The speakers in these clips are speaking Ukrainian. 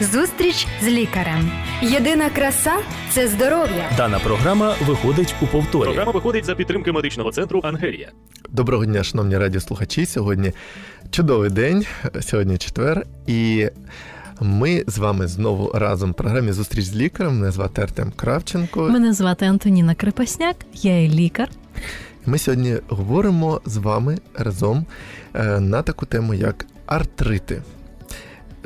Зустріч з лікарем. Єдина краса це здоров'я. Дана програма виходить у повторі. Програма виходить за підтримки медичного центру Ангелія. Доброго дня, шановні радіослухачі. Сьогодні чудовий день, сьогодні четвер, і ми з вами знову разом в програмі Зустріч з лікарем. Мене звати Артем Кравченко. Мене звати Антоніна Крепасняк, я є лікар. Ми сьогодні говоримо з вами разом е, на таку тему, як артрити.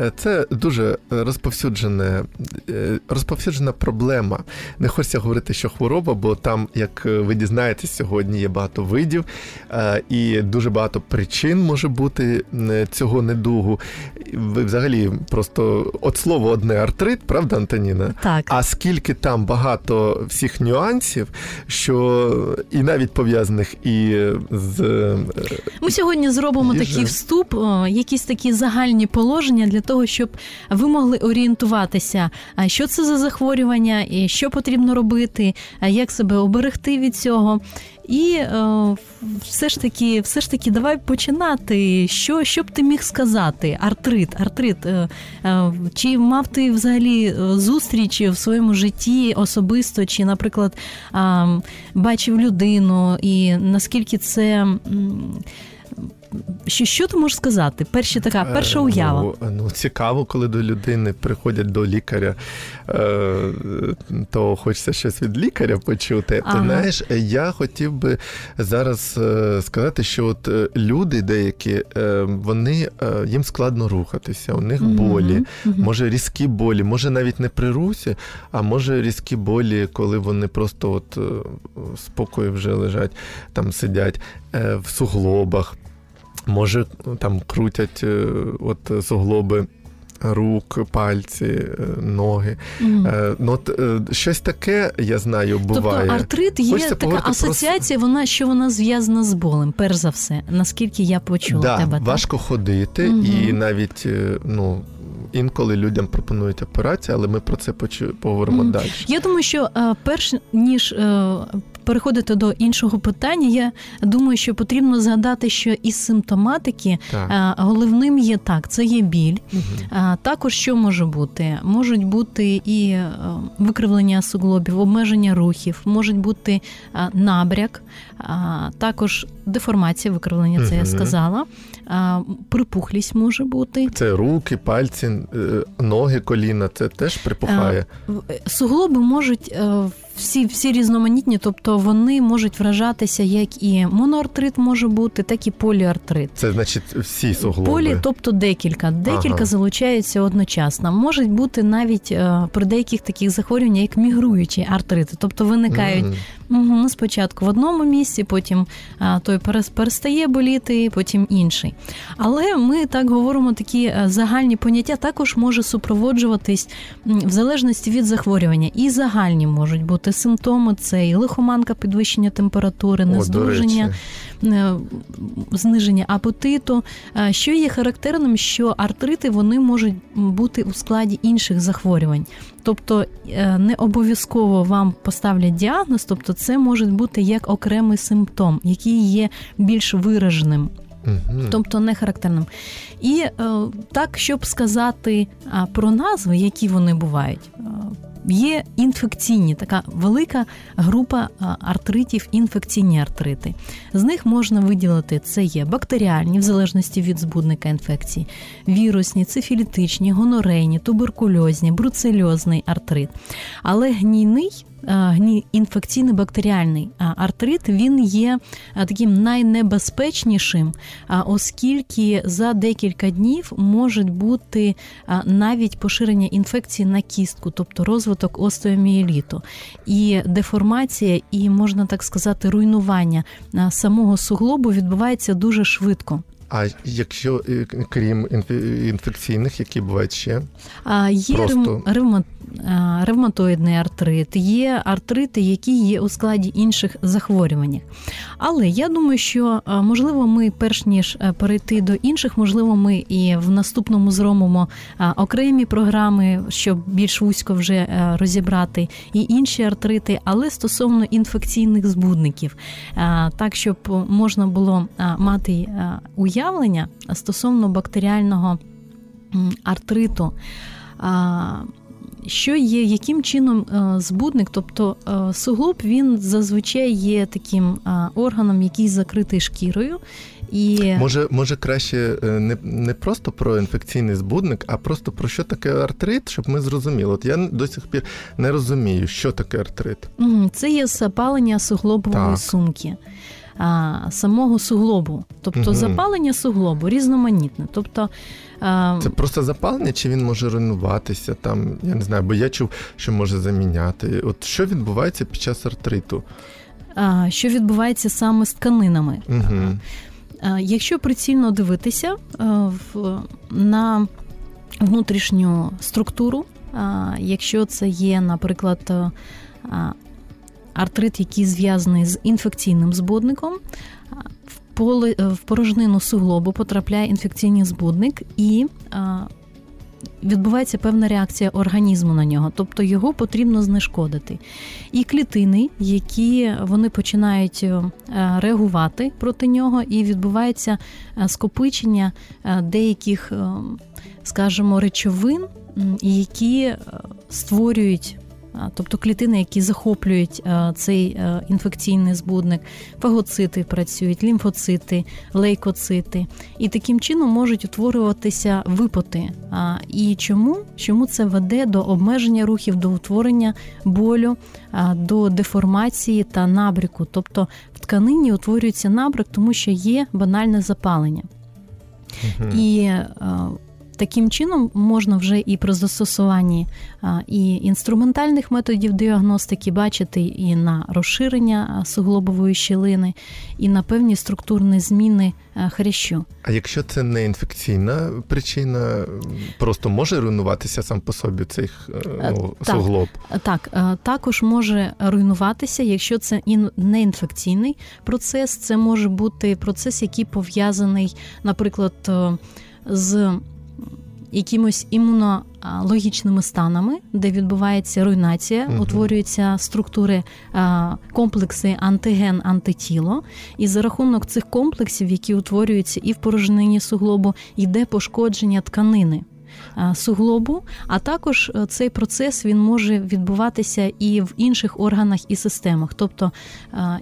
Е, це дуже розповсюджене, е, розповсюджена проблема. Не хочеться говорити, що хвороба, бо там, як ви дізнаєтесь, сьогодні є багато видів е, і дуже багато причин може бути цього недугу. Ви взагалі просто от слово одне артрит, правда, Антоніна? Так. А скільки там багато всіх нюансів, що і навіть пов'язаних і з ми сьогодні зробимо їжем. такий вступ, якісь такі загальні положення для того, щоб ви могли орієнтуватися, що це за захворювання, і що потрібно робити, як себе оберегти від цього. І е, все ж таки, все ж таки, давай починати. Що що б ти міг сказати? Артрит, артрит. Е, е, чи мав ти взагалі зустріч в своєму житті особисто, чи, наприклад, бачив людину, і наскільки це. Що що ти можеш сказати? Перша така перша уява. Ну, ну цікаво, коли до людини приходять до лікаря, е, то хочеться щось від лікаря почути. Ага. Ти знаєш, я хотів би зараз е, сказати, що от е, люди деякі, вони їм складно рухатися, у них болі, угу. може різкі болі, може навіть не при русі, а може різкі болі, коли вони просто от спокою вже лежать, там сидять в суглобах. Може, там крутять е, от суглоби рук, пальці, е, ноги. Mm. Ну, от Щось таке, я знаю, тобто буває. Тобто артрит є Хочеться така асоціація, про... вона що вона зв'язана з болем, перш за все, наскільки я почула да, тебе. Важко так? ходити, mm-hmm. і навіть ну. Інколи людям пропонують операцію, але ми про це поговоримо mm. далі. Я думаю, що перш ніж переходити до іншого питання, я думаю, що потрібно згадати, що із симптоматики так. головним є так, це є біль. Угу. Також що може бути? Можуть бути і викривлення суглобів, обмеження рухів, можуть бути набряк, також деформація викривлення, це угу. я сказала. Припухлість може бути. Це руки, пальці, е, ноги, коліна, це теж припухає. Суглоби можуть е, всі всі різноманітні, тобто вони можуть вражатися як і моноартрит може бути, так і поліартрит. Це значить всі суглоби? Полі, тобто декілька. Декілька ага. залучаються одночасно. Можуть бути навіть е, при деяких таких захворюваннях, як мігруючі артрити, тобто виникають mm. угу, спочатку в одному місці, потім а, той перестає боліти, потім інший. Але ми так говоримо, такі е, загальні поняття також може супроводжуватись в залежності від захворювання. І загальні можуть бути симптоми: це і лихоманка, підвищення температури, нездуження, е, зниження апетиту. Е, що є характерним, що артрити вони можуть бути у складі інших захворювань. Тобто не обов'язково вам поставлять діагноз, тобто це може бути як окремий симптом, який є більш вираженим. Угу. Тобто не характерним. І е, так, щоб сказати е, про назви, які вони бувають, е, є інфекційні, така велика група артритів, інфекційні артрити. З них можна виділити це є бактеріальні, в залежності від збудника інфекції, вірусні, цифілітичні, гонорейні, туберкульозні, бруцельозний артрит. Але гнійний інфекційний бактеріальний артрит він є таким найнебезпечнішим, оскільки за декілька днів можуть бути навіть поширення інфекції на кістку, тобто розвиток остеоміеліту. і деформація, і можна так сказати, руйнування самого суглобу відбувається дуже швидко. А якщо е, крім інфекційних, які бувають ще? А, Є Просто... ревма... ревматоїдний артрит, є артрити, які є у складі інших захворювань. Але я думаю, що можливо, ми, перш ніж е, перейти до інших, можливо, ми і в наступному зробимо окремі програми, щоб більш вузько вже е, розібрати і інші артрити, але стосовно інфекційних збудників, так щоб можна було мати уявлення, уявлення стосовно бактеріального артриту. Що є, яким чином збудник, тобто суглоб він зазвичай є таким органом, який закритий шкірою, і може, може краще е, не не просто про інфекційний збудник, а просто про що таке артрит, щоб ми зрозуміли. От я до сих пір не розумію, що таке артрит. Це є запалення суглобової так. сумки. А, Самого суглобу, тобто угу. запалення суглобу різноманітне. Тобто а... це просто запалення, чи він може руйнуватися там? Я не знаю, бо я чув, що може заміняти. От що відбувається під час артриту? А, Що відбувається саме з тканинами? Угу. Якщо прицільно дивитися на внутрішню структуру, якщо це є, наприклад, артрит, який зв'язаний з інфекційним збудником, в порожнину суглобу потрапляє інфекційний збудник і відбувається певна реакція організму на нього, тобто його потрібно знешкодити. І клітини, які вони починають е, реагувати проти нього, і відбувається е, скопичення е, деяких, скажімо, речовин, які створюють тобто клітини, які захоплюють цей інфекційний збудник, фагоцити працюють, лімфоцити, лейкоцити, і таким чином можуть утворюватися випоти. І чому? Чому це веде до обмеження рухів, до утворення болю, до деформації та набріку? Тобто в тканині утворюється набрик, тому що є банальне запалення. Угу. І Таким чином можна вже і при застосуванні і інструментальних методів діагностики бачити і на розширення суглобової щілини, і на певні структурні зміни хрящу. А якщо це не інфекційна причина, просто може руйнуватися сам по собі цей е, ну, так, суглоб? Так, також може руйнуватися, якщо це не інфекційний процес, це може бути процес, який пов'язаний, наприклад, е, з якимось імунологічними станами, де відбувається руйнація, угу. утворюються структури, комплекси антиген, антитіло, і за рахунок цих комплексів, які утворюються і в порожнині суглобу, йде пошкодження тканини. Суглобу, а також е, цей процес він може відбуватися і в інших органах і системах, тобто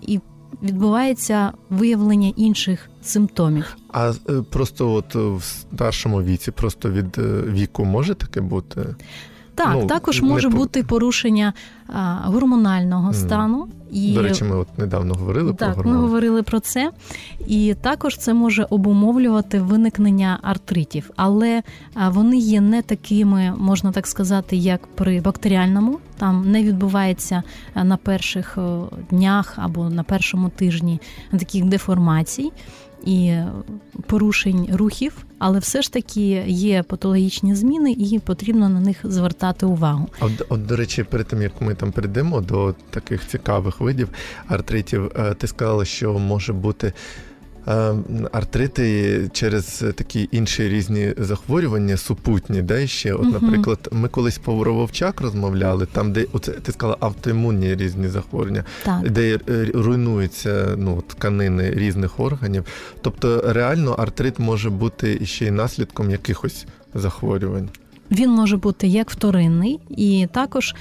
і відбувається виявлення інших симптомів. А е, просто от в старшому віці, просто від е, віку може таке бути? Так, ну, також може не... бути порушення а, гормонального mm. стану. І... До речі, ми от недавно говорили так, про гормони. ми говорили про це. І також це може обумовлювати виникнення артритів, але вони є не такими, можна так сказати, як при бактеріальному. Там не відбувається на перших днях або на першому тижні таких деформацій і порушень рухів, але все ж таки є патологічні зміни, і потрібно на них звертати увагу. От, от до речі, перед тим як ми там перейдемо до таких цікавих видів артритів, е, ти сказала, що може бути артрити через такі інші різні захворювання, супутні, де ще, от, наприклад, ми колись по Вовчак розмовляли, там, де оце ти сказала автоімунні різні захворювання, так. де е, руйнуються ну, тканини різних органів. Тобто реально артрит може бути ще й наслідком якихось захворювань. Він може бути як вторинний, і також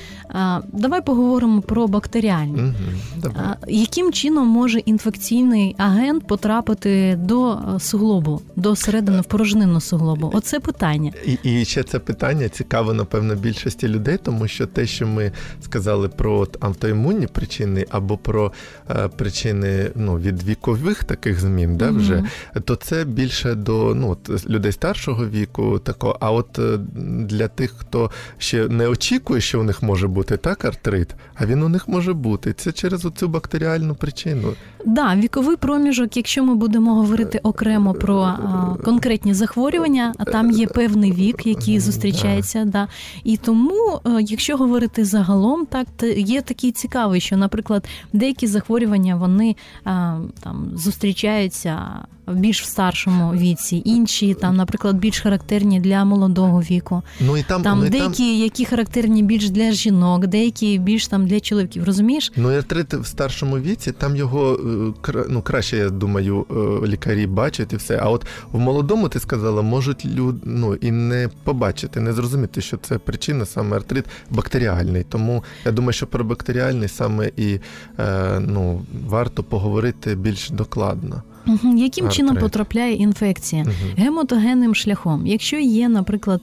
давай поговоримо про бактеріальні. Угу, Яким чином може інфекційний агент потрапити до суглобу, до середини в порожнину суглобу? Оце питання. І і ще це питання цікаво, напевно, більшості людей, тому що те, що ми сказали про автоімунні причини або про е, причини ну, від вікових таких змін, да, вже, угу. то це більше до ну, людей старшого віку, тако, а от е, для тих, хто ще не очікує, що у них може бути так артрит, а він у них може бути. Це через оцю бактеріальну причину. Да, віковий проміжок, якщо ми будемо говорити окремо про а, конкретні захворювання, а там є певний вік, який зустрічається. Да. І тому, е, якщо говорити загалом, так є такий цікавий, що, наприклад, деякі захворювання вони а, там зустрічаються в більш в старшому віці, інші там, наприклад, більш характерні для молодого віку. Ну і там, Там ну, і деякі, там... які характерні більш для жінок, деякі більш там для чоловіків. Розумієш? Ну, і артрит в старшому віці, там його е, ну, краще, я думаю, е, лікарі бачать і все. А от в молодому ти сказала, можуть люд, ну, і не побачити, не зрозуміти, що це причина саме артрит бактеріальний. Тому я думаю, що про бактеріальний саме і е, ну, варто поговорити більш докладно. Угу. Яким чином потрапляє інфекція? угу. Гемотогенним шляхом. Якщо є, наприклад,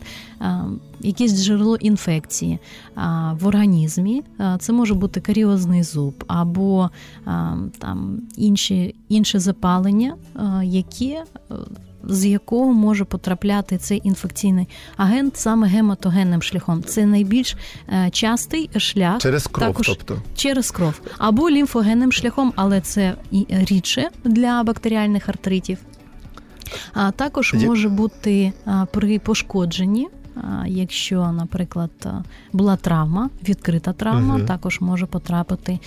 якесь джерело інфекції в організмі, це може бути каріозний зуб або там інші, інше запалення, яке з якого може потрапляти цей інфекційний агент саме гематогенним шляхом. Це найбільш е, частий шлях Через кров, також тобто. через кров або лімфогенним шляхом, але це і рідше для бактеріальних артритів. А також може бути при пошкодженні. Якщо, наприклад, була травма, відкрита травма, Мгм. також може потрапити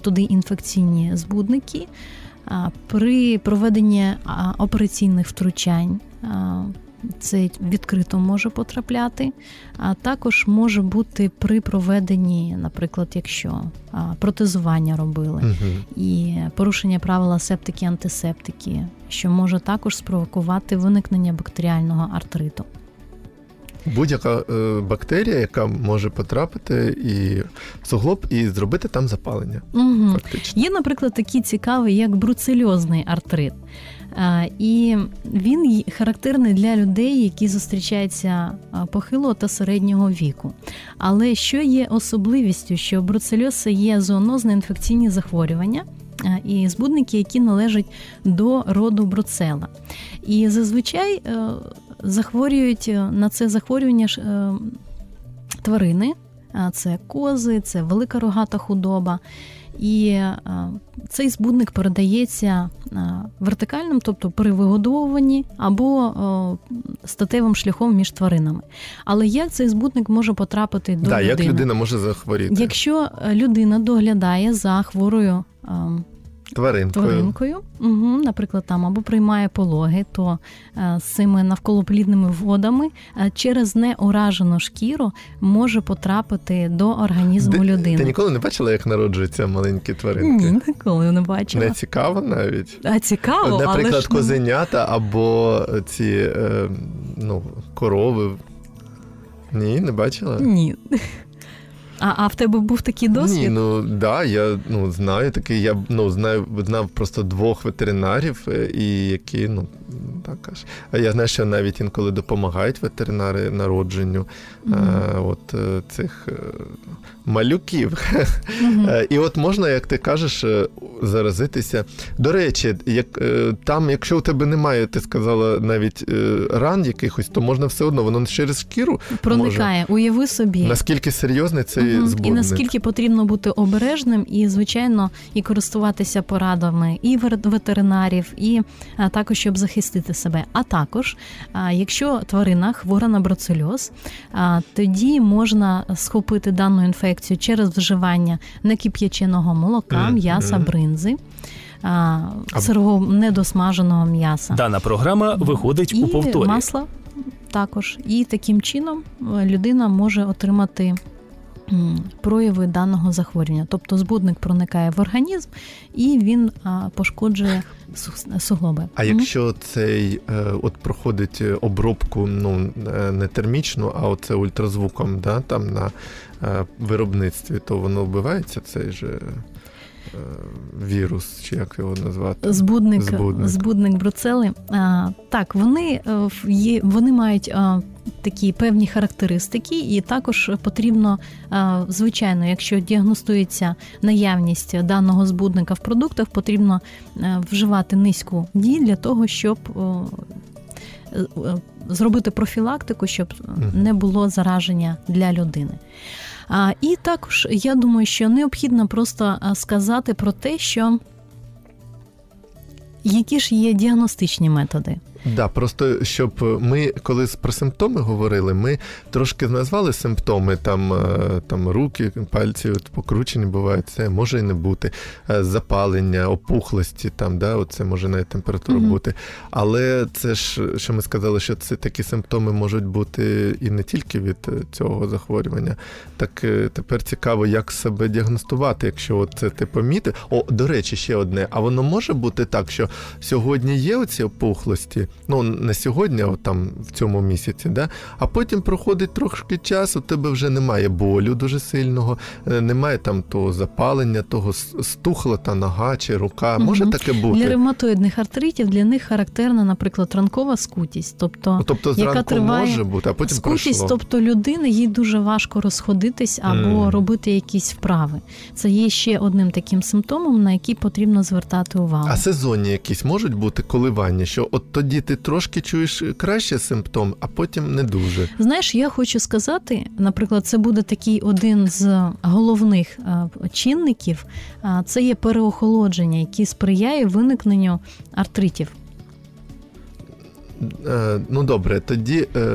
туди інфекційні збудники. При проведенні операційних втручань це відкрито може потрапляти, а також може бути при проведенні, наприклад, якщо протезування робили і порушення правила септики-антисептики, що може також спровокувати виникнення бактеріального артриту. Будь-яка е, бактерія, яка може потрапити і в суглоб і зробити там запалення. Угу. Фактично. Є, наприклад, такий цікавий, як бруцельозний артрит. А, І він характерний для людей, які зустрічаються похилого та середнього віку. Але що є особливістю, що бруцельоз є зоонозне інфекційні захворювання. а, І збудники, які належать до роду бруцела. І зазвичай е, захворюють е, на це захворювання е, тварини, це кози, це велика рогата худоба. І е, цей збудник передається вертикальним, тобто при вигодовуванні або статевим шляхом між тваринами. Але як цей збудник може потрапити до да, людини? як людина може захворіти? Якщо людина доглядає за хворою е, Тваринкою. тваринкою, угу, наприклад, там або приймає пологи, то е, з цими навколоплідними водами е, через неуражену шкіру може потрапити до організму Ти- людини. Ти ніколи не бачила, як народжуються маленькі тваринки? Ні, ніколи не бачила. Не цікаво навіть. А цікаво, але Наприклад, ж ну, козенята або ці е, ну, корови. Ні, не бачила? ні. А, а в тебе був такий досвід? Ні, ну да, я ну, знаю такий, я ну, знаю, знав просто двох ветеринарів, е, і які, ну, так аж. А я знаю, що навіть інколи допомагають ветеринари народженню Мгм. е, от е, цих е, малюків. Е, І от можна, як ти кажеш, заразитися. До речі, як, там, якщо у тебе немає, ти сказала навіть ран якихось, то можна все одно, воно через шкіру. Проникає, уяви собі. Наскільки серйозний цей Мгм. збудник? І наскільки потрібно бути обережним, і звичайно, і користуватися порадами і ветеринарів, і а, також щоб захистити себе. А також, якщо тварина хвора на бруцельоз, тоді можна схопити дану інфекцію через вживання некип'яченого молока, м'яса, бринзи. Сирого недосмаженого м'яса Дана програма виходить і у повторі. масла також. І таким чином е, людина може отримати прояви даного захворювання. Тобто збудник проникає в організм і він пошкоджує су- суглоби. А якщо цей е, от проходить е, обробку, ну е, не термічну, а оце ультразвуком, да, там на виробництві, то воно вбивається цей же вірус, чи як його назвати? Збудник, Збудник. збудник. бруцели. А, так, вони, є, вони мають такі певні характеристики, і також потрібно, звичайно, якщо діагностується наявність даного збудника в продуктах, потрібно е, вживати низьку дій для того, щоб е, е, зробити профілактику, щоб не було зараження для людини. І також я думаю, що необхідно просто сказати про те, що які ж є діагностичні методи. Да, просто щоб ми, коли про симптоми говорили, ми трошки назвали симптоми, там е, там руки, пальці от, покручені бувають, це може і не бути. Е, запалення, опухлості, там, да, от це може навіть температура угу. бути. Але це ж, що ми сказали, що це такі симптоми можуть бути і не тільки від цього захворювання. Так тепер цікаво, як себе діагностувати, якщо це ти помітив. О, до речі, ще одне. А воно може бути так, що сьогодні є оці опухлості, ну не сьогодні, а там в цьому місяці, да? а потім проходить трошки часу, у тебе вже немає болю дуже сильного, е, немає там того запалення, того стухла та нога чи рука. Може угу. таке бути? Для ревматоїдних артритів для них характерна, наприклад, ранкова скутість, тобто, ну, тобто яка триває може бути, а потім скутість, пройшло. тобто людини їй дуже важко розходитись або mm. робити якісь вправи. Це є ще одним таким симптомом, на який потрібно звертати увагу. А сезонні якісь можуть бути коливання, що от тоді ти трошки чуєш краще симптом, а потім не дуже. Знаєш, я хочу сказати, наприклад, це буде такий один з головних е, чинників. Це є переохолодження, яке сприяє виникненню артритів. Е, ну добре, тоді е,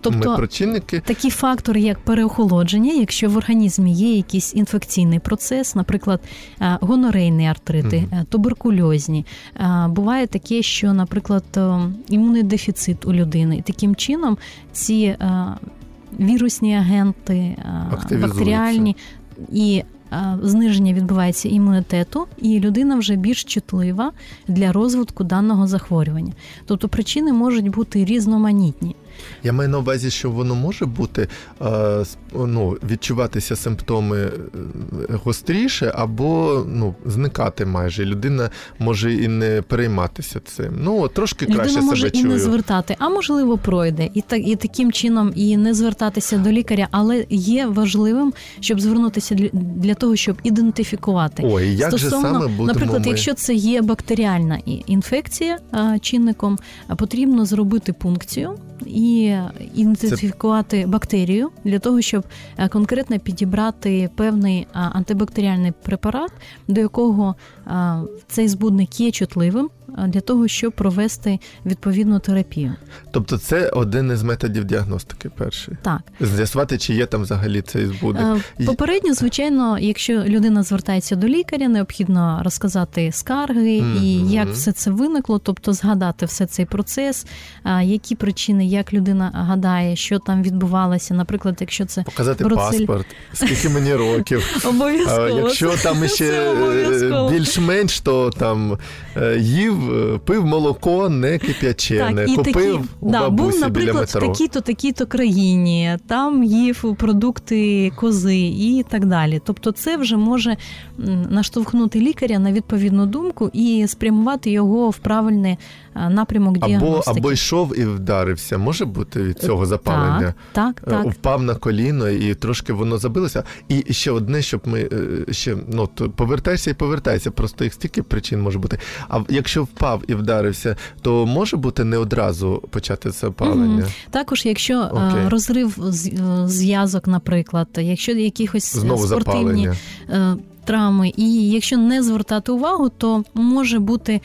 тобто, ми про чинники. Такі фактори, як переохолодження, якщо в організмі є якийсь інфекційний процес, наприклад, е, гонорейні артрити, mm туберкульозні. Буває таке, що, наприклад, імунний дефіцит у людини, і таким чином ці вірусні агенти, бактеріальні і зниження відбувається імунітету, і людина вже більш чутлива для розвитку даного захворювання. Тобто причини можуть бути різноманітні. Я маю на увазі, що воно може бути е, ну, відчуватися симптоми е, гостріше або ну, зникати майже. Людина може і не перейматися цим. Ну, трошки краще Людина може себе і чую. не звертати, а можливо пройде. І так і таким чином і не звертатися до лікаря, але є важливим, щоб звернутися для того, щоб ідентифікувати. Ой, як Стосовно, же саме будемо наприклад, ми... якщо це є бактеріальна інфекція чинником, потрібно зробити пункцію і ідентифікувати Це... бактерію для того, щоб е, конкретно підібрати певний антибактеріальний препарат, до якого цей збудник є чутливим для того, щоб провести відповідну терапію. Тобто, це один із методів діагностики. Перший так з'ясувати, чи є там взагалі цей збудник. Е, попередньо, звичайно, якщо людина звертається до лікаря, необхідно розказати скарги mm-hmm. і як все це виникло, тобто згадати все цей процес, які причини, як людина гадає, що там відбувалося. Наприклад, якщо це показати процель... паспорт, скільки мені років, обов'язково. якщо там ще е, більш-менш, то там е, їв. Е, пив молоко не кип'ячене, так, купив такі, у да, бабусі був, наприклад, біля метро. в такій-то, такій-то країні, там їв продукти кози і так далі. Тобто, це вже може наштовхнути лікаря на відповідну думку і спрямувати його в правильний е, напрямок діагностики. Або або йшов і вдарився. Може бути від цього запалення? Так, так, так. Впав на коліно і трошки воно забилося. І ще одне, щоб ми ще ну повертайся і повертайся. Просто їх стільки причин може бути. А якщо впав і вдарився, то може бути не одразу почати запалення. Угу. Також, якщо okay. Розрив е, зв'язок, наприклад, якщо якихось Знову спортивні запалення травми, і якщо не звертати увагу, то може бути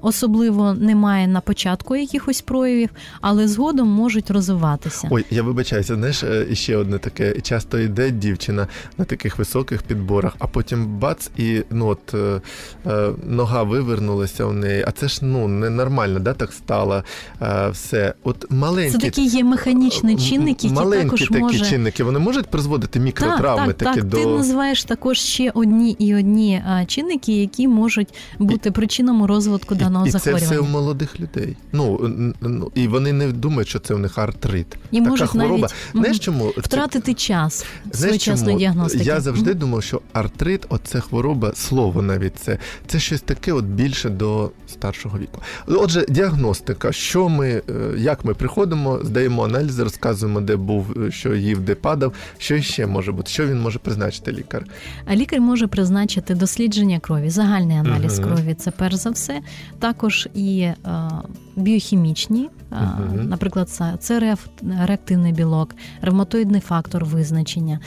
особливо немає на початку якихось проявів, але згодом можуть розвиватися. Ой, я вибачаюся, знаєш, е, ще одне таке. Часто йде дівчина на таких високих підборах, а потім бац, і ну от е, е, нога вивернулася у неї. А це ж ну ненормально, да, так стало е, все. От маленькі це такі є механічні чинники, які маленькі також такі може... чинники. Вони можуть призводити мікротравми так, так, такі так. до ти називаєш також ще одні одні і одні чинники, які можуть бути причинами розвитку даного і, захворювання. І це все у молодих людей. Ну ну і вони не думають, що це у них артрит. І Така можуть хвороба. навіть Знаєш, чому втратити час своєчасної діагностики. Я завжди думав, що артрит, оце хвороба, слово навіть це. Це щось таке, от більше до старшого віку. Отже, діагностика. Що ми, е, як ми приходимо, здаємо аналізи, розказуємо, де був, е, що їв, де падав. Що ще може бути? Що він може призначити лікар? А лікар може призначити дослідження крові, загальний аналіз uh крові. Це перш за все. Також і е, біохімічні, uh наприклад, це реактивний білок, ревматоїдний фактор визначення.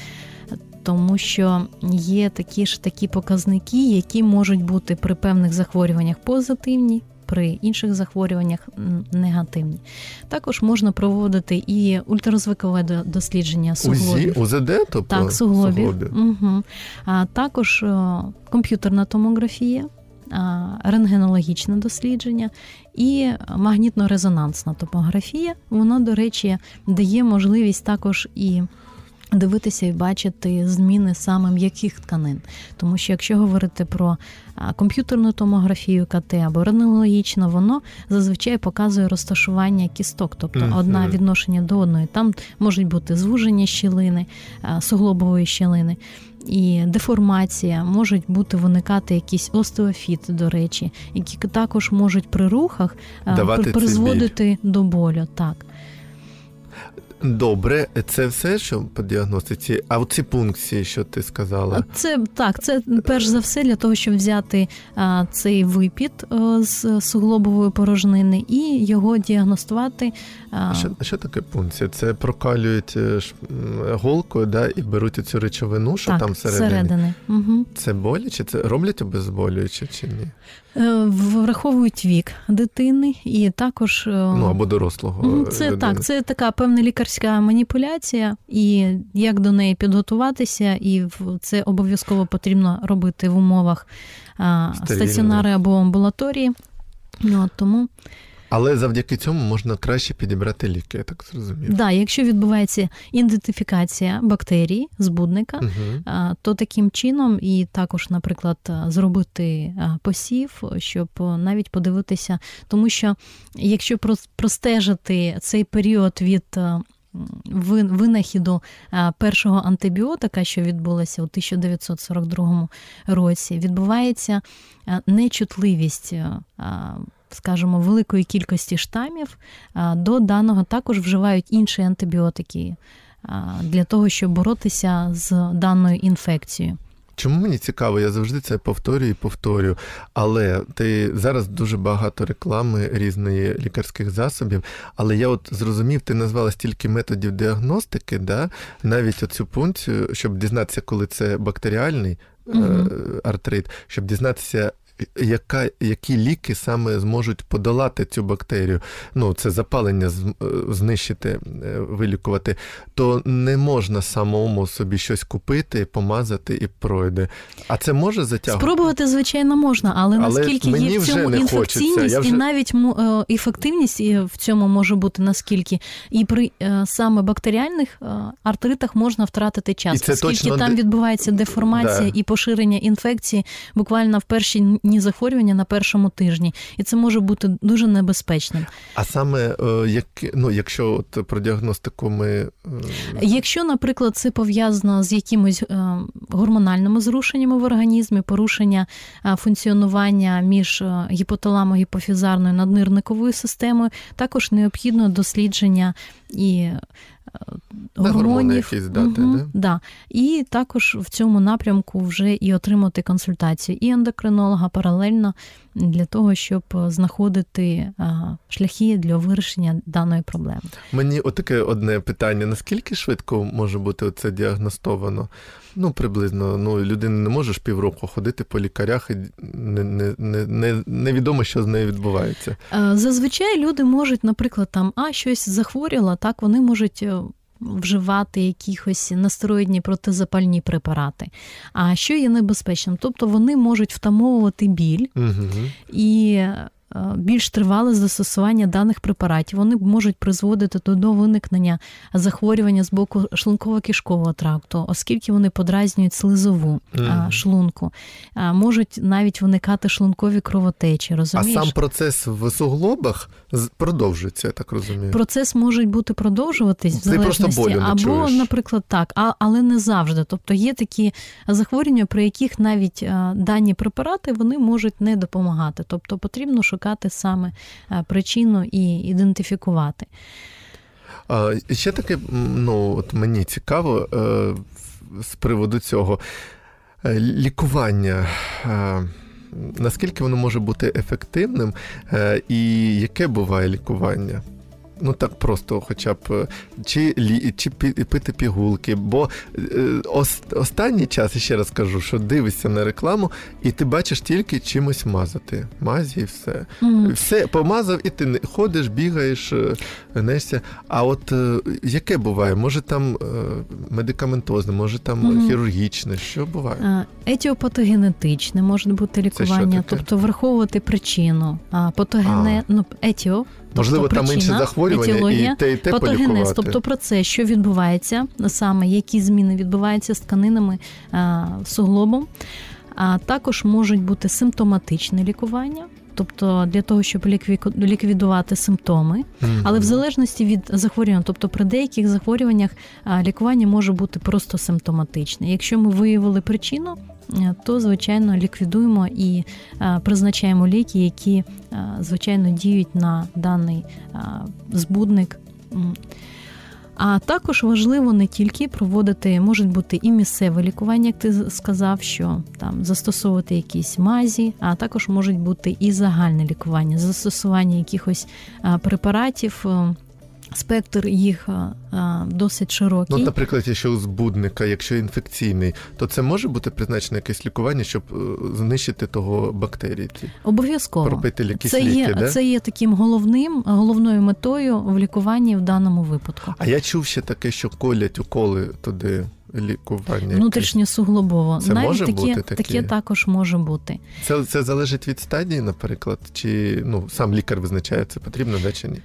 Тому що є такі ж такі показники, які можуть бути при певних захворюваннях позитивні, при інших захворюваннях негативні. Також можна проводити і ультразвукове дослідження суглобів. УЗІ, УЗД, тобто так, суглобів. Угу. А також комп'ютерна томографія. Рентгенологічне дослідження і магнітно-резонансна топографія. Вона, до речі, дає можливість також і дивитися і бачити зміни саме м'яких тканин. Тому що якщо говорити про комп'ютерну томографію КТ або рентгенологічно, воно зазвичай показує розташування кісток, тобто mm-hmm. одна відношення до одної. Там можуть бути звуження щілини, суглобової щілини. І деформація можуть бути виникати якісь остеофіти, до речі, які також можуть при рухах Давати призводити до болю. Так. Добре, це все, що по діагностиці. А ці пункції, що ти сказала, це так. Це перш за все для того, щоб взяти а, цей випід а, з суглобової порожнини і його діагностувати. А що що таке пункція? Це прокалюють е, голкою, да, і беруть цю речовину, що так, там всередині. всередини. Угу. Це боляче? Це роблять обезболююче чи ні? Е, враховують вік дитини і також е, ну або дорослого. Це людини. так, це така певна лікарська маніпуляція, і як до неї підготуватися, і це обов'язково потрібно робити в умовах стаціонари або амбулаторії. Ну, тому але завдяки цьому можна краще підібрати ліки, я так зрозумів. Да, якщо відбувається ідентифікація бактерій, збудника, угу. то таким чином і також, наприклад, зробити посів, щоб навіть подивитися, тому що якщо простежити цей період від винахіду першого антибіотика, що відбулося у 1942 році, відбувається нечутливість скажімо, великої кількості штамів, до даного також вживають інші антибіотики для того, щоб боротися з даною інфекцією. Чому мені цікаво, я завжди це повторюю і повторюю. Але ти зараз дуже багато реклами різної лікарських засобів. Але я от зрозумів, ти назвала стільки методів діагностики, да? навіть оцю пункцію, щоб дізнатися, коли це бактеріальний угу. артрит, щоб дізнатися, яка, які ліки саме зможуть подолати цю бактерію, ну це запалення е, знищити, е, вилікувати, то не можна самому собі щось купити, помазати і пройде. А це може затягувати? Спробувати, звичайно, можна, але, але наскільки є в цьому інфекційність вже... і навіть е, ефективність в цьому може бути наскільки, і при саме бактеріальних артритах можна втратити час, і це оскільки точно... там відбувається деформація да. і поширення інфекції буквально в перші дні захворювання на першому тижні, і це може бути дуже небезпечним. А саме е, як ну, якщо от про діагностику ми е, якщо, наприклад, це пов'язано з якимось е, гормональними зрушеннями в організмі, порушення функціонування між гіпоталамо-гіпофізарною наднирниковою системою, також необхідно дослідження і гормонів. якісь дати, угу, да? Да. І також в цьому напрямку вже і отримати консультацію і ендокринолога паралельно для того, щоб знаходити шляхи для вирішення даної проблеми. Мені отаке одне питання: наскільки швидко може бути це діагностовано? Ну, приблизно, ну людина не може ж півроку ходити по лікарях, і не, не, не, не, невідомо, що з нею відбувається. Зазвичай люди можуть, наприклад, там а щось захворіло, так вони можуть е, вживати якісь настероїдні протизапальні препарати. А що є небезпечним? Тобто вони можуть втамовувати біль угу. і більш тривале застосування даних препаратів. Вони можуть призводити до виникнення захворювання з боку шлунково-кишкового тракту, оскільки вони подразнюють слизову mm. шлунку, можуть навіть виникати шлункові кровотечі. розумієш? А сам процес в суглобах продовжується, я так розумію. Процес може бути продовжуватись в залежності, просто болю не або, чуєш. наприклад, так, а, але не завжди. Тобто є такі захворювання, при яких навіть дані препарати вони можуть не допомагати. Тобто потрібно шукати шукати саме е, причину і ідентифікувати. Ще таке, ну от мені цікаво е, з приводу цього е, лікування. Наскільки воно може бути ефективним, і яке буває лікування? Ну так просто, хоча б е, чи лі, чи пити пігулки. Бо е, ос, останній час ще раз кажу, що дивишся на рекламу, і ти бачиш тільки чимось мазати. Мазі і все. Mm. Все помазав, і ти ходиш, бігаєш, нешся. А от яке буває? Може там медикаментозне, може там mm. хірургічне? Що буває? Етіопатогенетичне може бути лікування, тобто враховувати причину. А патогене, а. ну етіо. Можливо, тобто, там інше захворювання етіологія, і те, і те патогенез, полікувати. тобто про це, що відбувається саме, які зміни відбуваються з тканинами суглобом. А також можуть бути симптоматичне лікування, тобто для того, щоб ліквідувати симптоми, mm-hmm. але в залежності від захворювання, тобто при деяких захворюваннях лікування може бути просто симптоматичне. Якщо ми виявили причину, Е, то звичайно ліквідуємо і е, призначаємо ліки, які е, звичайно діють на даний збудник. А також важливо не тільки проводити, можуть бути і місцеве лікування, як ти сказав, що там застосовувати якісь мазі, а також можуть бути і загальне лікування, застосування якихось препаратів Спектр їх досить широкий. Ну, наприклад, якщо у збудника, якщо інфекційний, то це може бути призначене якесь лікування, щоб е, знищити того бактерії? Обов'язково Пробити якісь це ліки, є да? це є таким головним головною метою в лікуванні в даному випадку. А я чув ще таке, що колять уколи туди. Лікування внутрішньосуглобово. Це Навіть може таке, бути таке? таке також може бути. Це це залежить від стадії, наприклад, чи ну сам лікар визначає, це потрібно да чи ні?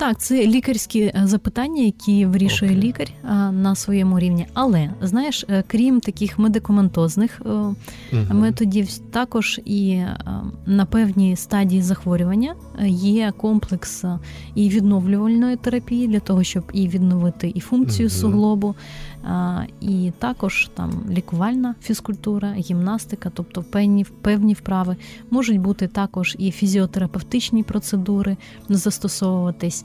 Так, це лікарські е, запитання, які вирішує okay. лікар на своєму рівні. Але знаєш, е, крім таких медикаментозних uh-huh. методів, також і на певній стадії захворювання є комплекс і відновлювальної терапії для того, щоб і відновити і функцію uh-huh. суглобу, і також там лікувальна фізкультура, гімнастика, тобто певні певні вправи можуть бути також і фізіотерапевтичні процедури застосовуватись.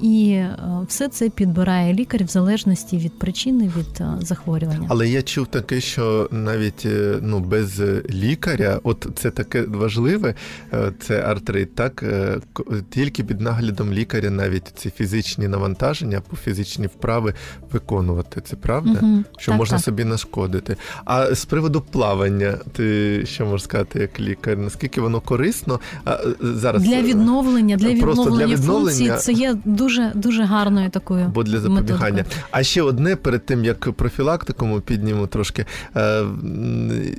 І е, все це підбирає лікар в залежності від причини від е, захворювання. Але я чув таке, що навіть е, ну без лікаря, от це таке важливе, це артрит, так тільки під наглядом лікаря навіть ці фізичні навантаження по фізичні вправи виконувати. Це правда? Угу. Що так, можна так. собі нашкодити. А з приводу плавання, ти що можеш сказати як лікар? Наскільки воно корисно? А зараз для відновлення, для відновлення, для відновлення функції це є дуже дуже дуже гарною такою. Бо для запобігання. Методикою. А ще одне перед тим як профілактикому підніму трошки. Е,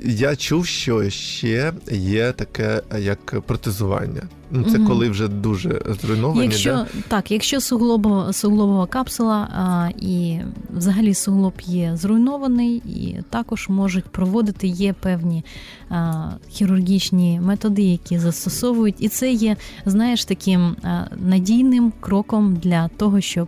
я чув, що ще є таке як протезування. Ну, Це угу. коли вже дуже зруйновані. Якщо да? так, якщо суглобова суглобова капсула а, і взагалі суглоб є зруйнований, і також можуть проводити є певні а, хірургічні методи, які застосовують, і це є, знаєш, таким а, надійним кроком для того, щоб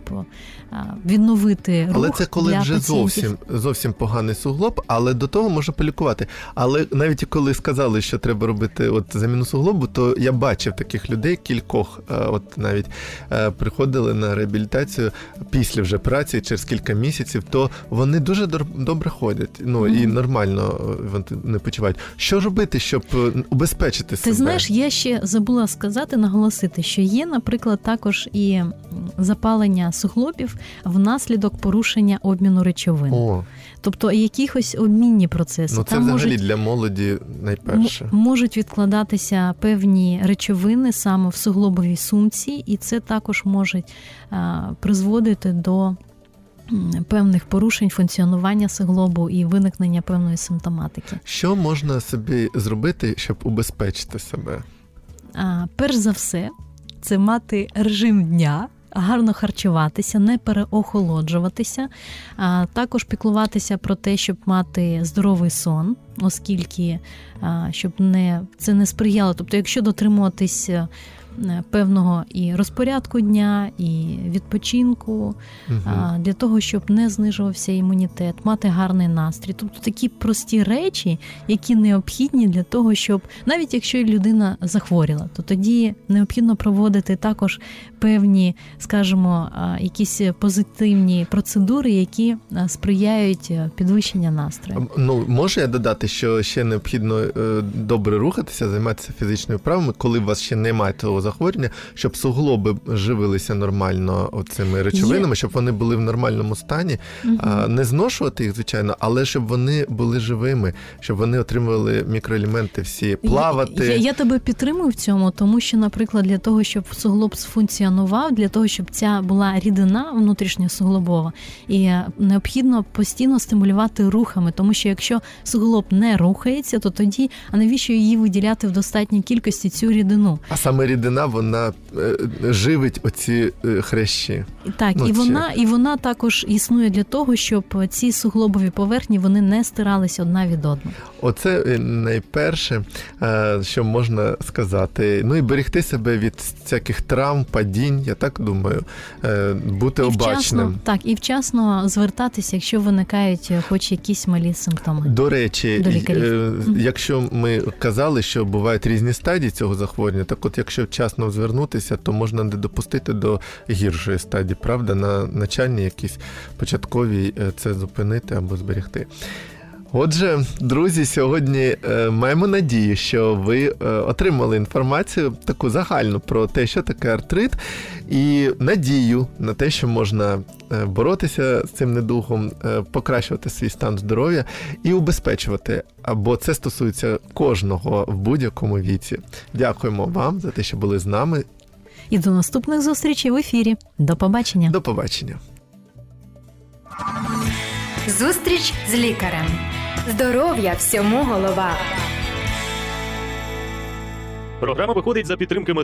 відновити рух Але це коли для вже пацієнтів. зовсім зовсім поганий суглоб, але до того можна полікувати. Але навіть коли сказали, що треба робити от заміну суглобу, то я бачив таких людей, кількох, е, от навіть е, приходили на реабілітацію після вже праці через кілька місяців, то вони дуже добре ходять. Ну mm-hmm. і нормально е, не почувають. Що робити, щоб убезпечити Ти себе? Ти знаєш, я ще забула сказати, наголосити, що є, наприклад, також і запалення суглобів внаслідок порушення обміну речовин. О. Тобто якихось обмінні процеси. Ну, Це Там взагалі можуть, для молоді найперше. М- можуть відкладатися певні речовини саме в суглобовій сумці, і це також може а, призводити до. Певних порушень функціонування суглобу і виникнення певної симптоматики. Що можна собі зробити, щоб убезпечити себе? А, Перш за все, це мати режим дня, гарно харчуватися, не переохолоджуватися, а також піклуватися про те, щоб мати здоровий сон, оскільки щоб не це не сприяло. Тобто, якщо дотримуватися Е, певного і розпорядку дня, і відпочинку угу. для того, щоб не знижувався імунітет, мати гарний настрій. Тобто такі прості речі, які необхідні для того, щоб навіть якщо людина захворіла, то тоді необхідно проводити також певні, скажімо, якісь позитивні процедури, які сприяють е, підвищення настрою. Ну може я додати, що ще необхідно е, добре рухатися, займатися фізичною вправами, коли у вас ще немає того цього захворювання, щоб суглоби живилися нормально цими речовинами, щоб вони були в нормальному стані, а, не зношувати їх, звичайно, але щоб вони були живими, щоб вони отримували мікроелементи всі, плавати. Я, я тебе підтримую в цьому, тому що, наприклад, для того, щоб суглоб сфункціонував, для того, щоб ця була рідина внутрішньосуглобова, і е, необхідно постійно стимулювати рухами, тому що якщо суглоб не рухається, то тоді а навіщо її виділяти в достатній кількості цю рідину? А саме рідина вона е, живить оці е, хрящі. Так, Ну, і вона, і вона також існує для того, щоб ці суглобові поверхні вони не стиралися одна від одної. Оце е, найперше, що можна сказати. Ну і берегти себе від всяких травм, падінь, я так думаю, бути І обачним. вчасно, так, і вчасно звертатися, якщо виникають хоч якісь малі симптоми. До речі, До лікарів. якщо ми казали, що бувають різні стадії цього захворювання, так от якщо вчасно звернутися, то можна не допустити до гіршої стадії, правда, на начальній якійсь початковій е, це зупинити або зберегти. Отже, друзі, сьогодні е, маємо надію, що ви е, отримали інформацію таку загальну про те, що таке артрит, і надію на те, що можна е, боротися з цим недугом, е, покращувати свій стан здоров'я і убезпечувати. Або це стосується кожного в будь-якому віці. Дякуємо вам за те, що були з нами. І до наступних зустрічей в ефірі. До побачення. До побачення. Зустріч з лікарем. Здоров'я всьому голова. Програма виходить за підтримки